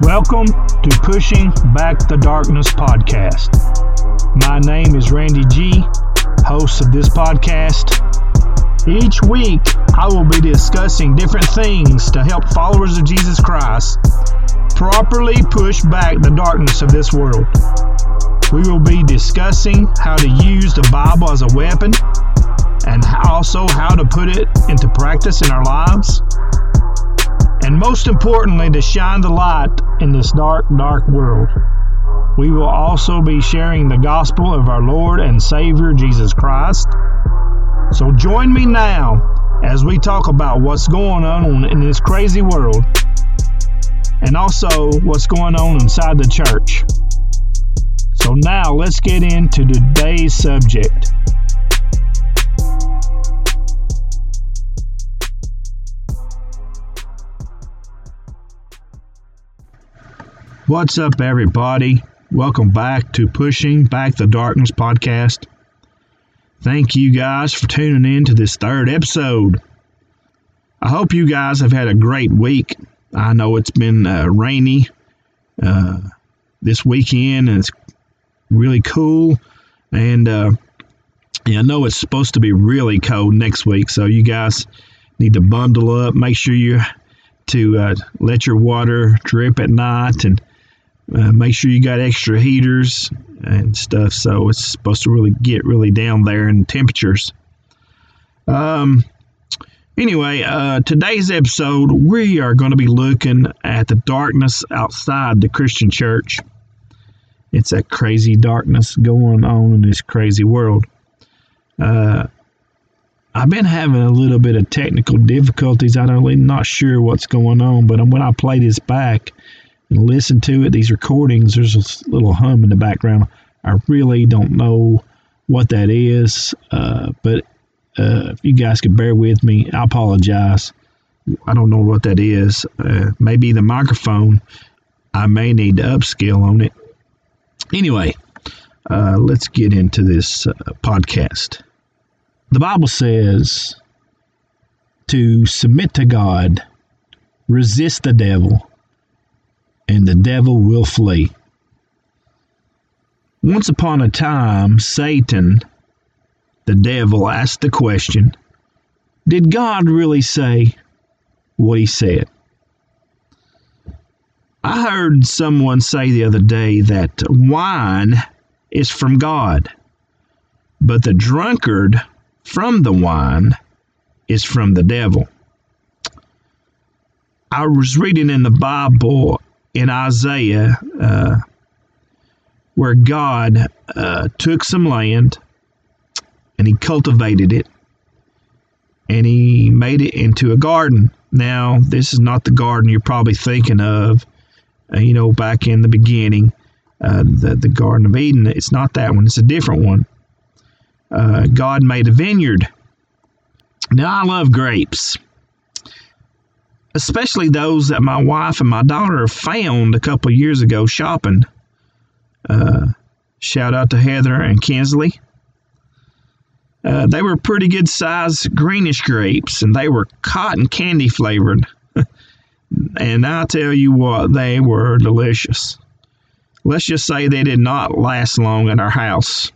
Welcome to Pushing Back the Darkness podcast. My name is Randy G, host of this podcast. Each week, I will be discussing different things to help followers of Jesus Christ properly push back the darkness of this world. We will be discussing how to use the Bible as a weapon and also how to put it into practice in our lives. And most importantly, to shine the light in this dark, dark world. We will also be sharing the gospel of our Lord and Savior Jesus Christ. So join me now as we talk about what's going on in this crazy world and also what's going on inside the church. So now let's get into today's subject. What's up, everybody? Welcome back to Pushing Back the Darkness podcast. Thank you guys for tuning in to this third episode. I hope you guys have had a great week. I know it's been uh, rainy uh, this weekend and it's really cool. And uh, yeah, I know it's supposed to be really cold next week, so you guys need to bundle up. Make sure you to uh, let your water drip at night and uh, make sure you got extra heaters and stuff. So it's supposed to really get really down there in temperatures. Um. Anyway, uh, today's episode, we are going to be looking at the darkness outside the Christian church. It's that crazy darkness going on in this crazy world. Uh, I've been having a little bit of technical difficulties. I don't, I'm not sure what's going on, but when I play this back, and listen to it, these recordings, there's a little hum in the background. I really don't know what that is, uh, but uh, if you guys could bear with me, I apologize. I don't know what that is. Uh, maybe the microphone. I may need to upscale on it. Anyway, uh, let's get into this uh, podcast. The Bible says to submit to God, resist the devil, and the devil will flee. Once upon a time, Satan, the devil, asked the question Did God really say what he said? I heard someone say the other day that wine is from God, but the drunkard from the wine is from the devil. I was reading in the Bible in Isaiah uh, where God uh, took some land and he cultivated it and he made it into a garden. Now, this is not the garden you're probably thinking of, uh, you know, back in the beginning, uh, the, the Garden of Eden. It's not that one, it's a different one. Uh, God made a vineyard. Now, I love grapes especially those that my wife and my daughter found a couple years ago shopping. Uh, shout out to Heather and Kinsley. Uh, they were pretty good sized greenish grapes and they were cotton candy flavored. and I tell you what, they were delicious. Let's just say they did not last long in our house.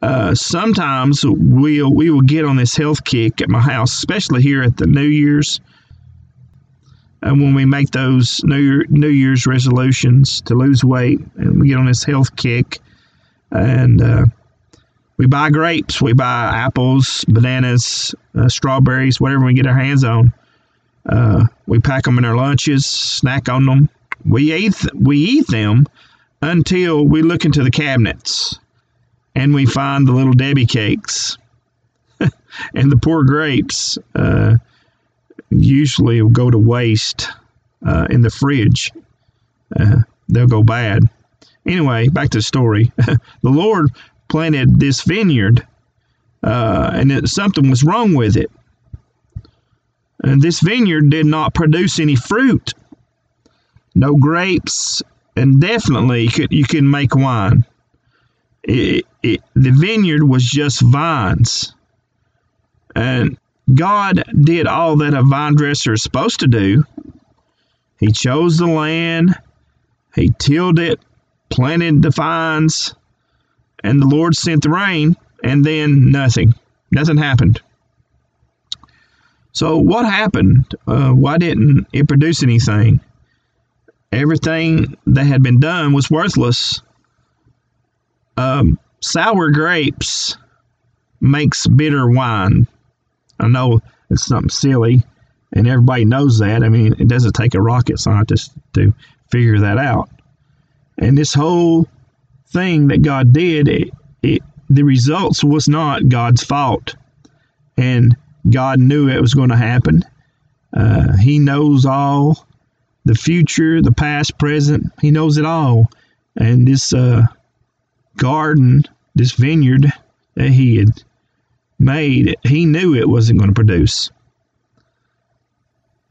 Uh, sometimes we'll we will get on this health kick at my house, especially here at the New Year's and when we make those New, New Year's resolutions to lose weight and we get on this health kick and uh, we buy grapes, we buy apples, bananas, uh, strawberries, whatever we get our hands on. Uh, we pack them in our lunches, snack on them. We eat, we eat them until we look into the cabinets and we find the little Debbie cakes and the poor grapes. Usually will go to waste uh, in the fridge. Uh, they'll go bad. Anyway, back to the story. the Lord planted this vineyard, uh, and it, something was wrong with it. And this vineyard did not produce any fruit, no grapes, and definitely you, could, you can make wine. It, it, the vineyard was just vines. And God did all that a vine dresser is supposed to do. He chose the land, he tilled it, planted the vines, and the Lord sent the rain, and then nothing. Nothing happened. So, what happened? Uh, why didn't it produce anything? Everything that had been done was worthless. Um, sour grapes makes bitter wine. I know it's something silly, and everybody knows that. I mean, it doesn't take a rocket scientist to figure that out. And this whole thing that God did, it, it, the results was not God's fault. And God knew it was going to happen. Uh, he knows all the future, the past, present. He knows it all. And this uh, garden, this vineyard that he had made, he knew it wasn't going to produce.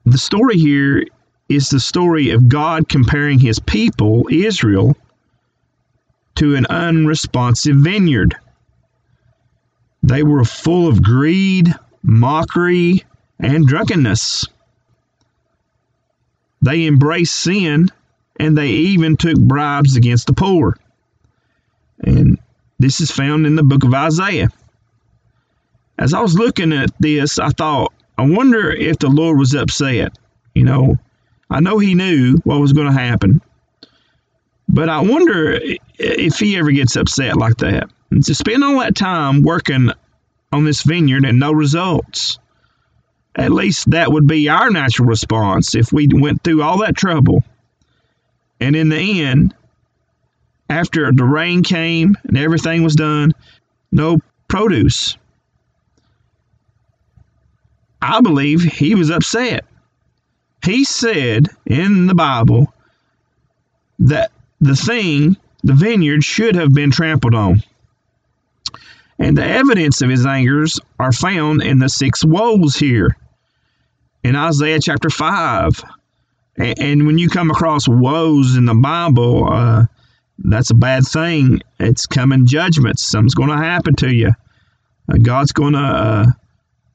The story here is the story of God comparing his people, Israel, to an unresponsive vineyard. They were full of greed, mockery, and drunkenness. They embraced sin and they even took bribes against the poor. And this is found in the book of Isaiah. As I was looking at this, I thought, I wonder if the Lord was upset. You know, I know He knew what was going to happen, but I wonder if He ever gets upset like that. And to spend all that time working on this vineyard and no results. At least that would be our natural response if we went through all that trouble. And in the end, after the rain came and everything was done, no produce. I believe he was upset. He said in the Bible that the thing, the vineyard, should have been trampled on. And the evidence of his angers are found in the six woes here in Isaiah chapter 5. And when you come across woes in the Bible, uh, that's a bad thing. It's coming judgments. Something's going to happen to you. Uh, God's going to uh,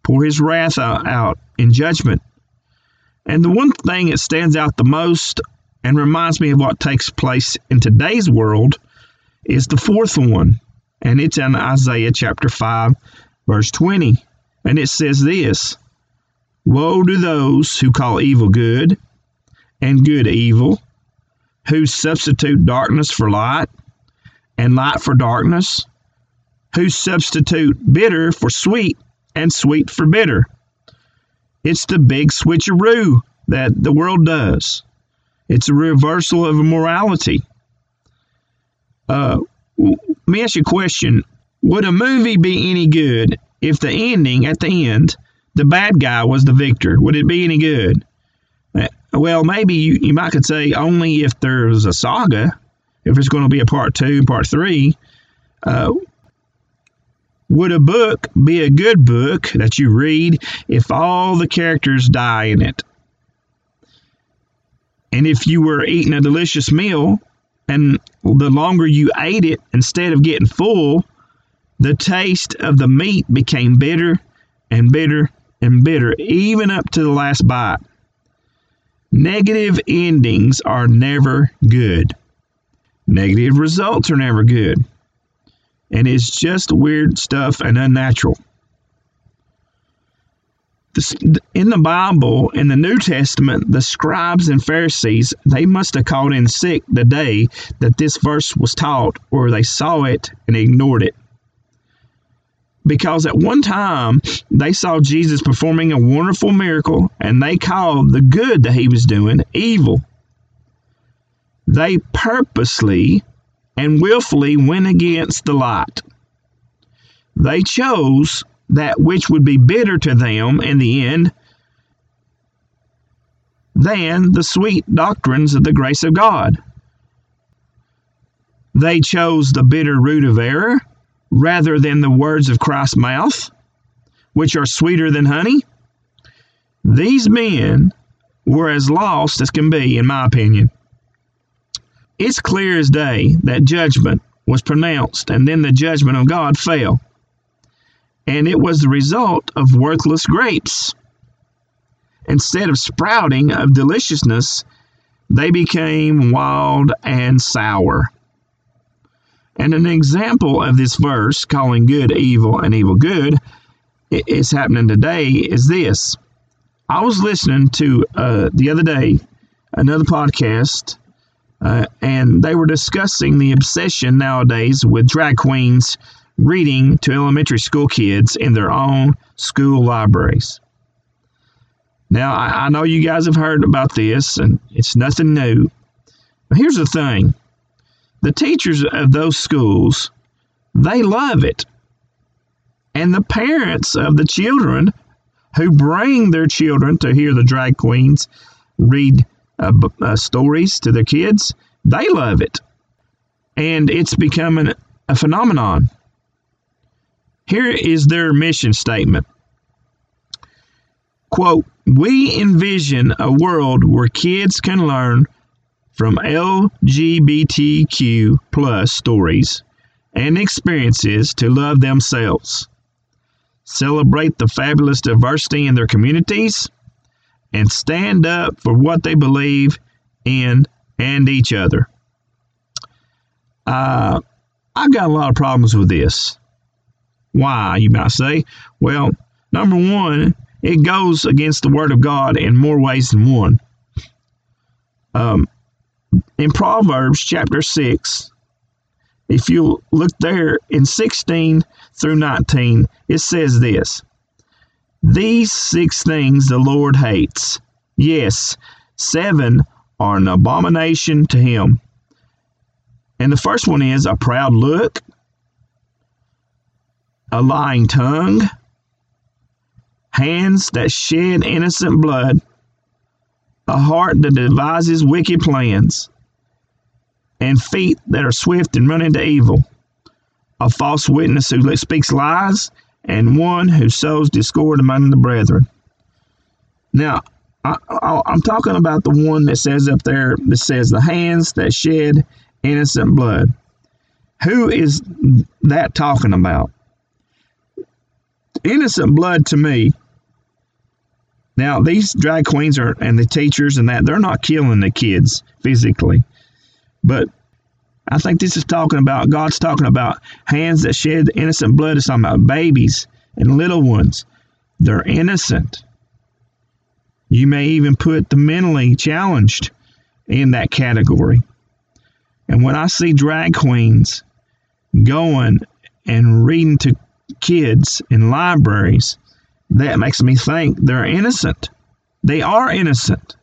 pour his wrath out, in judgment. And the one thing that stands out the most and reminds me of what takes place in today's world is the fourth one and it's in Isaiah chapter 5, verse 20. And it says this Woe to those who call evil good and good evil, who substitute darkness for light and light for darkness, who substitute bitter for sweet and sweet for bitter. It's the big switcheroo that the world does. It's a reversal of morality. Uh, let me ask you a question. Would a movie be any good if the ending, at the end, the bad guy was the victor? Would it be any good? Uh, well, maybe you, you might could say only if there's a saga, if it's going to be a part two, part three. Uh, would a book be a good book that you read if all the characters die in it? And if you were eating a delicious meal and the longer you ate it, instead of getting full, the taste of the meat became bitter and bitter and bitter, even up to the last bite. Negative endings are never good. Negative results are never good. And it's just weird stuff and unnatural in the Bible, in the New Testament, the scribes and Pharisees, they must have called in sick the day that this verse was taught, or they saw it and ignored it. Because at one time, they saw Jesus performing a wonderful miracle, and they called the good that he was doing evil. They purposely and willfully went against the light. They chose that which would be bitter to them in the end than the sweet doctrines of the grace of God. They chose the bitter root of error rather than the words of Christ's mouth, which are sweeter than honey. These men were as lost as can be, in my opinion. It's clear as day that judgment was pronounced, and then the judgment of God fell and it was the result of worthless grapes. Instead of sprouting of deliciousness, they became wild and sour. And an example of this verse, calling good evil and evil good, is happening today is this. I was listening to uh, the other day another podcast, uh, and they were discussing the obsession nowadays with drag queens reading to elementary school kids in their own school libraries. Now, I, I know you guys have heard about this, and it's nothing new. But here's the thing the teachers of those schools, they love it. And the parents of the children who bring their children to hear the drag queens read uh, uh, stories to their kids, they love it. And it's becoming a phenomenon. Here is their mission statement Quote, we envision a world where kids can learn from LGBTQ plus stories and experiences to love themselves, celebrate the fabulous diversity in their communities, and stand up for what they believe in and each other. Uh, I've got a lot of problems with this. Why, you might say? Well, number one, it goes against the Word of God in more ways than one. Um, in Proverbs chapter 6, if you look there in 16 through 19, it says this These six things the Lord hates. Yes, seven are an abomination to him. And the first one is a proud look, a lying tongue, hands that shed innocent blood, a heart that devises wicked plans, and feet that are swift in running to evil, a false witness who speaks lies, and one who sows discord among the brethren. Now, I, am talking about the one that says up there that says the hands that shed innocent blood. Who is that talking about? Innocent blood to me now, these drag queens are and the teachers and that they're not killing the kids physically, but I think this is talking about God's talking about hands that shed the innocent blood. It's talking about babies and little ones. They're innocent. You may even put the mentally challenged in that category. And when I see drag queens going and reading to kids in libraries that makes me think they're innocent. They are innocent.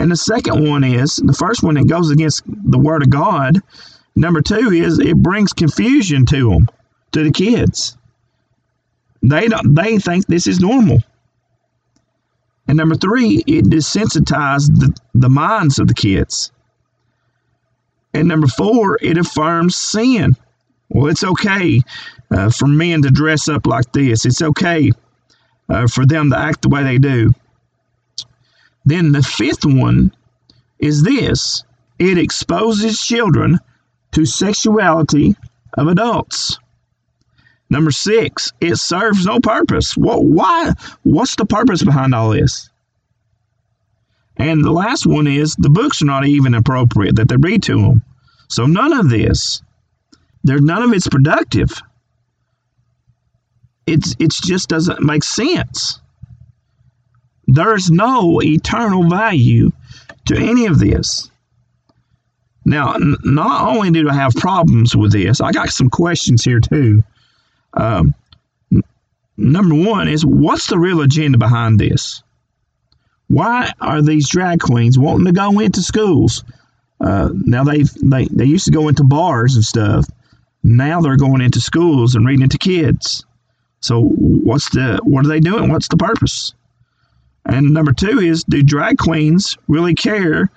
And the second one is the first one, it goes against the Word of God. Number two is it brings confusion to them, to the kids. They don't, they think this is normal. And number three, it desensitizes the, the minds of the kids. And number four, it affirms sin. Well, it's okay uh, for men to dress up like this. It's okay uh, for them to act the way they do. Then the fifth one is this it exposes children to sexuality of adults. Number six, it serves no purpose. What? Why? What's the purpose behind all this? And the last one is the books are not even appropriate that they read to them. So none of this, there's none of it's productive it's it just doesn't make sense. There's no eternal value to any of this. Now, n- not only do I have problems with this, I got some questions here too. Um, n- number one is what's the real agenda behind this? Why are these drag queens wanting to go into schools? Uh, now they they they used to go into bars and stuff. Now they're going into schools and reading it to kids. So what's the what are they doing? What's the purpose? And number two is do drag queens really care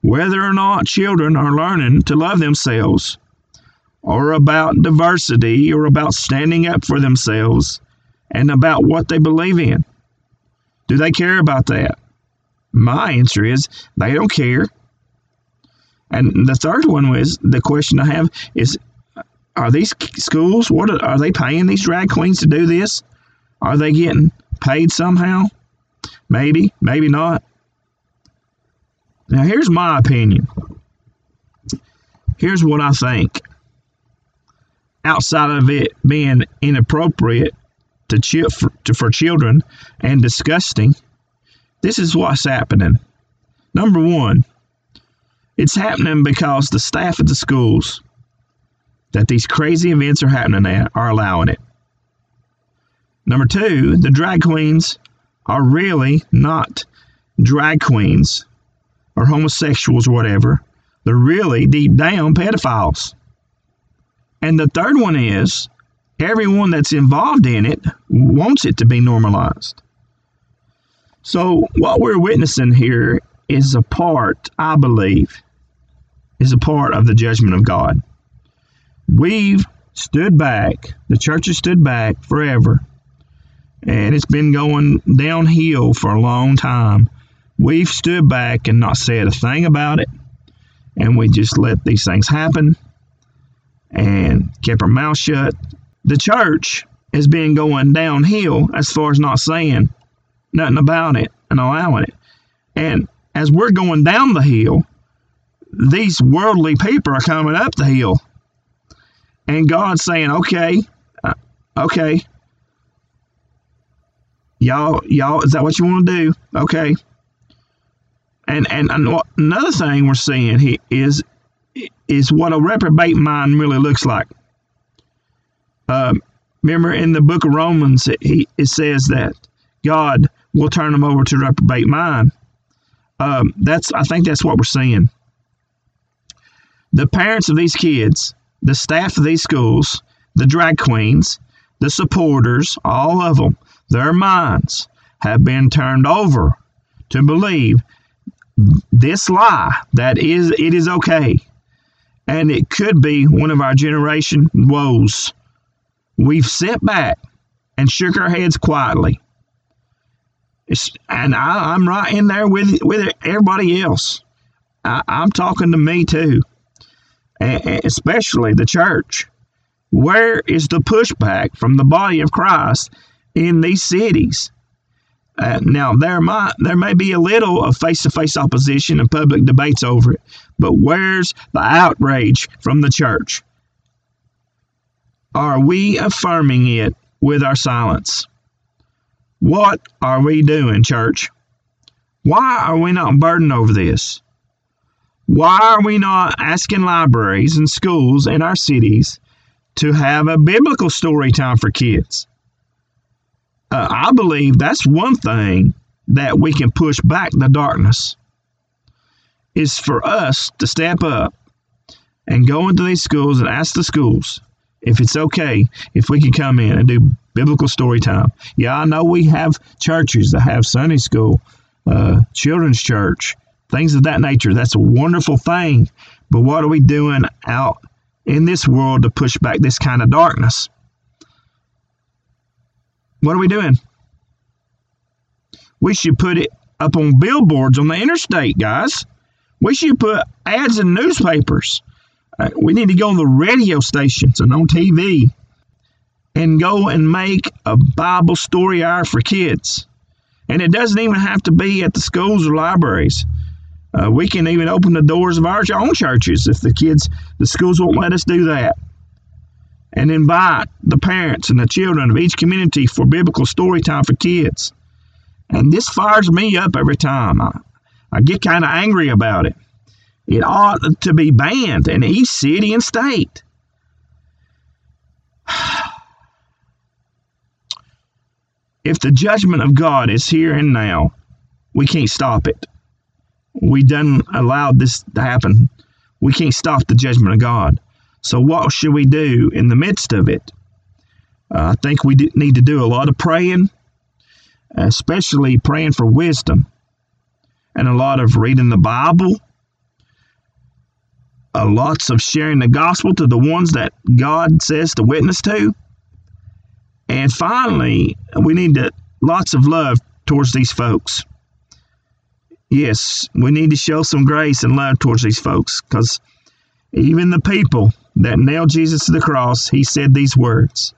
whether or not children are learning to love themselves or about diversity or about standing up for themselves and about what they believe in? Do they care about that? My answer is they don't care. And the third one was the question I have is are these schools what are, are they paying these drag queens to do this? Are they getting paid somehow? Maybe, maybe not. Now, here's my opinion. Here's what I think. Outside of it being inappropriate to, for, to, for children and disgusting, this is what's happening. Number one, it's happening because the staff at the schools that these crazy events are happening at are allowing it. Number two, the drag queens are really not drag queens or homosexuals or whatever. They're really deep down pedophiles. And the third one is everyone that's involved in it wants it to be normalized. So, what we're witnessing here is a part, I believe, is a part of the judgment of God. We've stood back, the church has stood back forever, and it's been going downhill for a long time. We've stood back and not said a thing about it, and we just let these things happen and kept our mouth shut. The church has been going downhill as far as not saying nothing about it and allowing it. And as we're going down the hill, these worldly people are coming up the hill. And God's saying, okay, uh, okay, y'all, y'all, is that what you want to do? Okay. And, and, another thing we're seeing here is, is what a reprobate mind really looks like. Um, remember in the book of Romans, it, he, it says that God will turn them over to reprobate mind. Um, that's I think that's what we're seeing. The parents of these kids, the staff of these schools, the drag queens, the supporters, all of them, their minds have been turned over to believe this lie that is it is okay and it could be one of our generation woes we've sat back and shook our heads quietly it's, and I, am right in there with with everybody else. I, am talking to me too, and especially the church. Where is the pushback from the body of Christ in these cities? Uh, now there might there may be a little of face-to-face opposition and public debates over it, but where's the outrage from the church? Are we affirming it with our silence? What are we doing, church? Why are we not burdened over this? Why are we not asking libraries and schools in our cities to have a biblical story time for kids? Uh, I believe that's one thing that we can push back the darkness is for us to step up and go into these schools and ask the schools if it's okay if we can come in and do biblical story time. Yeah, I know we have churches that have Sunday school, uh, children's church, things of that nature. That's a wonderful thing. But what are we doing out in this world to push back this kind of darkness? What are we doing? We should put it up on billboards on the interstate, guys. We should put ads in newspapers. Uh, we need to go on the radio stations and on TV and go and make a Bible story hour for kids. And it doesn't even have to be at the schools or libraries. Uh, we can even open the doors of our own churches if the kids, the schools won't let us do that. And invite the parents and the children of each community for biblical story time for kids. And this fires me up every time. I, I get kind of angry about it. It ought to be banned in each city and state. if the judgment of God is here and now, we can't stop it. We done allowed this to happen. We can't stop the judgment of God. So what should we do in the midst of it? Uh, I think we need to do a lot of praying, especially praying for wisdom, and a lot of reading the Bible, a lots of sharing the gospel to the ones that God says to witness to, and finally, we need to lots of love towards these folks. Yes, we need to show some grace and love towards these folks because even the people that nailed Jesus to the cross, he said these words.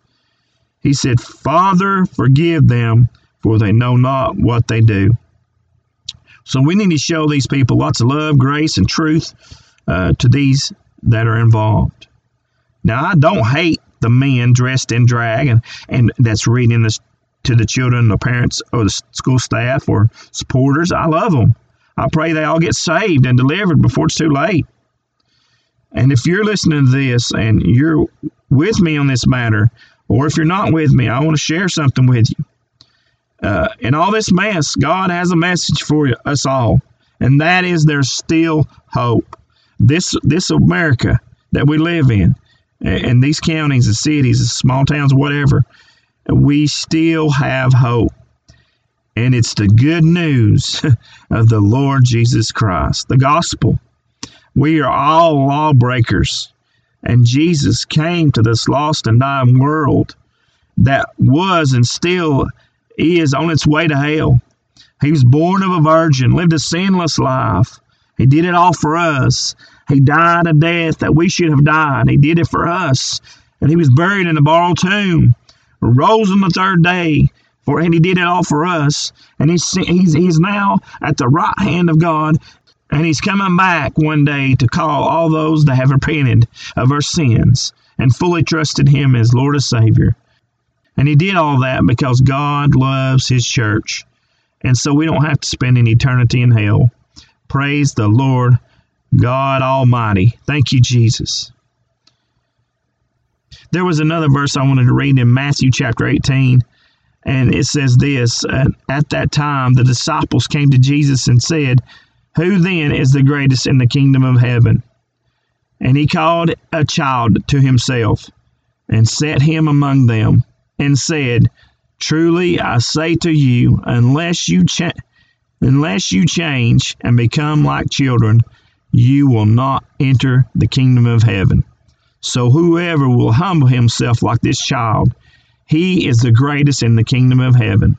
He said, Father, forgive them, for they know not what they do. So we need to show these people lots of love, grace, and truth uh, to these that are involved. Now, I don't hate the men dressed in drag and, and that's reading this to the children, the parents, or the school staff or supporters. I love them. I pray they all get saved and delivered before it's too late. And if you're listening to this and you're with me on this matter, or if you're not with me, I want to share something with you. Uh, in all this mess, God has a message for us all, and that is there's still hope. This this America that we live in, and these counties and cities and small towns, whatever, we still have hope. And it's the good news of the Lord Jesus Christ, the gospel. We are all lawbreakers, and Jesus came to this lost and dying world that was and still is on its way to hell. He was born of a virgin, lived a sinless life. He did it all for us. He died a death that we should have died. He did it for us. And he was buried in a borrowed tomb, rose on the third day, for and he did it all for us. And he's, he's, he's now at the right hand of God, and he's coming back one day to call all those that have repented of our sins and fully trusted him as Lord and Savior. And he did all that because God loves his church. And so we don't have to spend an eternity in hell. Praise the Lord God Almighty. Thank you, Jesus. There was another verse I wanted to read in Matthew chapter 18, and it says this At that time, the disciples came to Jesus and said, Who then is the greatest in the kingdom of heaven? And he called a child to himself and set him among them and said, Truly I say to you, unless you cha- unless you change and become like children, you will not enter the kingdom of heaven. So whoever will humble himself like this child, he is the greatest in the kingdom of heaven.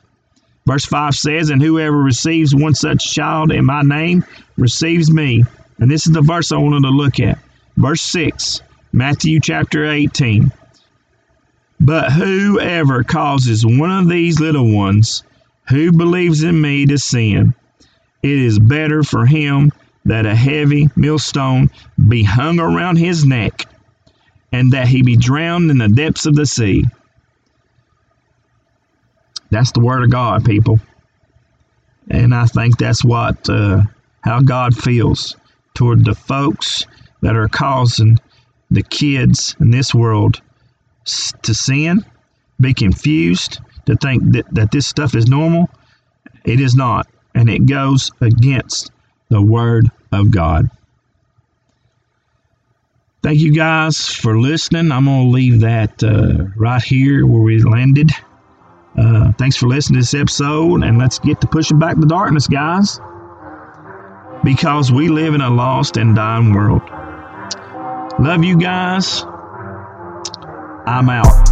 Verse 5 says, And whoever receives one such child in my name receives me. And this is the verse I wanted to look at. Verse 6, Matthew chapter 18. But whoever causes one of these little ones who believes in me to sin, it is better for him that a heavy millstone be hung around his neck, and that he be drowned in the depths of the sea. That's the word of God, people. And I think that's what uh, how God feels toward the folks that are causing the kids in this world to sin, be confused, to think that, that this stuff is normal. It is not. And it goes against the Word of God. Thank you guys for listening. I'm going to leave that uh, right here where we landed. Uh, thanks for listening to this episode, and let's get to pushing back the darkness, guys. Because we live in a lost and dying world. Love you guys. I'm out.